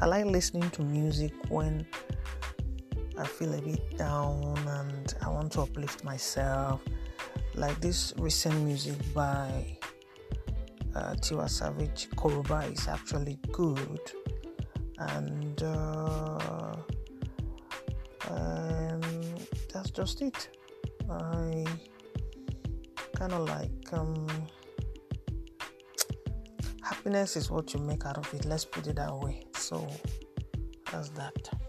I like listening to music when I feel a bit down and I want to uplift myself. Like this recent music by uh, Tiwa Savage, Koroba is actually good, and uh, um, that's just it. I kind of like um, happiness is what you make out of it. Let's put it that way. So that's that.